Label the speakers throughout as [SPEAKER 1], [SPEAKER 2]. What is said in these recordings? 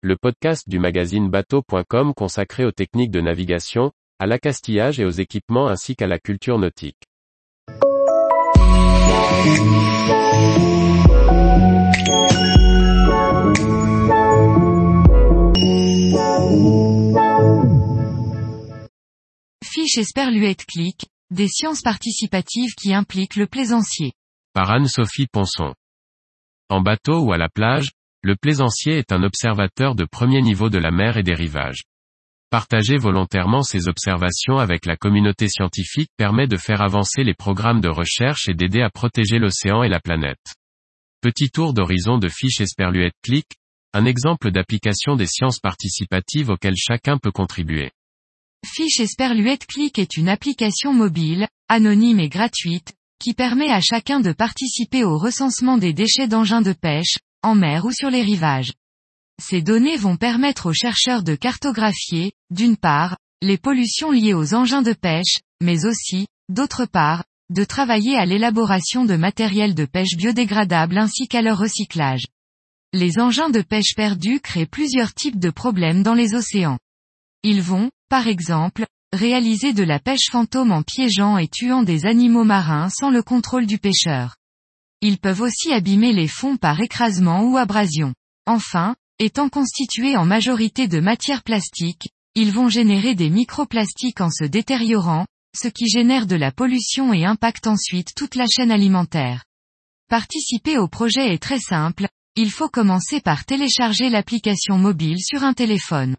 [SPEAKER 1] le podcast du magazine bateau.com consacré aux techniques de navigation, à l'accastillage et aux équipements ainsi qu'à la culture nautique.
[SPEAKER 2] Fiche Esperluette Click, des sciences participatives qui impliquent le plaisancier.
[SPEAKER 1] Par Anne-Sophie Ponson. En bateau ou à la plage, le plaisancier est un observateur de premier niveau de la mer et des rivages. Partager volontairement ses observations avec la communauté scientifique permet de faire avancer les programmes de recherche et d'aider à protéger l'océan et la planète. Petit tour d'horizon de fiche Esperluette Click, un exemple d'application des sciences participatives auxquelles chacun peut contribuer.
[SPEAKER 2] Fiche Esperluette Click est une application mobile, anonyme et gratuite, qui permet à chacun de participer au recensement des déchets d'engins de pêche, en mer ou sur les rivages. Ces données vont permettre aux chercheurs de cartographier, d'une part, les pollutions liées aux engins de pêche, mais aussi, d'autre part, de travailler à l'élaboration de matériel de pêche biodégradable ainsi qu'à leur recyclage. Les engins de pêche perdus créent plusieurs types de problèmes dans les océans. Ils vont, par exemple, réaliser de la pêche fantôme en piégeant et tuant des animaux marins sans le contrôle du pêcheur. Ils peuvent aussi abîmer les fonds par écrasement ou abrasion. Enfin, étant constitués en majorité de matière plastique, ils vont générer des microplastiques en se détériorant, ce qui génère de la pollution et impacte ensuite toute la chaîne alimentaire. Participer au projet est très simple, il faut commencer par télécharger l'application mobile sur un téléphone.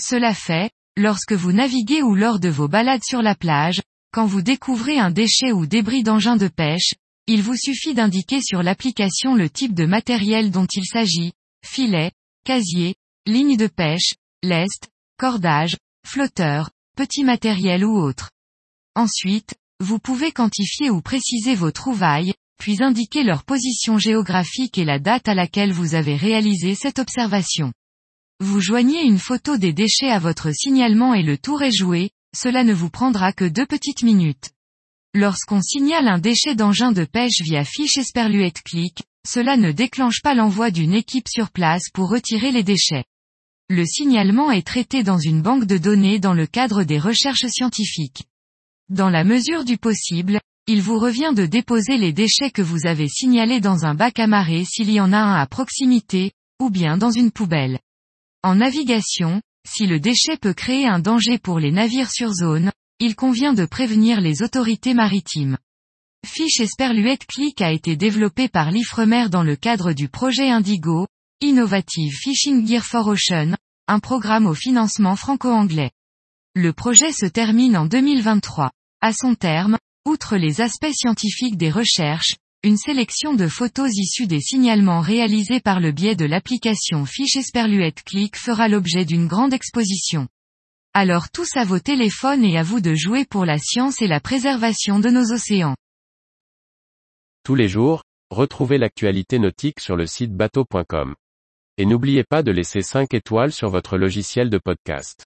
[SPEAKER 2] Cela fait, lorsque vous naviguez ou lors de vos balades sur la plage, quand vous découvrez un déchet ou débris d'engin de pêche, il vous suffit d'indiquer sur l'application le type de matériel dont il s'agit, filet, casier, ligne de pêche, lest, cordage, flotteur, petit matériel ou autre. Ensuite, vous pouvez quantifier ou préciser vos trouvailles, puis indiquer leur position géographique et la date à laquelle vous avez réalisé cette observation. Vous joignez une photo des déchets à votre signalement et le tour est joué, cela ne vous prendra que deux petites minutes. Lorsqu'on signale un déchet d'engin de pêche via fiche Esperluette Click, cela ne déclenche pas l'envoi d'une équipe sur place pour retirer les déchets. Le signalement est traité dans une banque de données dans le cadre des recherches scientifiques. Dans la mesure du possible, il vous revient de déposer les déchets que vous avez signalés dans un bac à marée s'il y en a un à proximité, ou bien dans une poubelle. En navigation, si le déchet peut créer un danger pour les navires sur zone, il convient de prévenir les autorités maritimes. Fiche Esperluette Click a été développé par l'IFREMER dans le cadre du projet Indigo, Innovative Fishing Gear for Ocean, un programme au financement franco-anglais. Le projet se termine en 2023. À son terme, outre les aspects scientifiques des recherches, une sélection de photos issues des signalements réalisés par le biais de l'application Fiche Esperluette Click fera l'objet d'une grande exposition. Alors tous à vos téléphones et à vous de jouer pour la science et la préservation de nos océans.
[SPEAKER 1] Tous les jours, retrouvez l'actualité nautique sur le site bateau.com. Et n'oubliez pas de laisser 5 étoiles sur votre logiciel de podcast.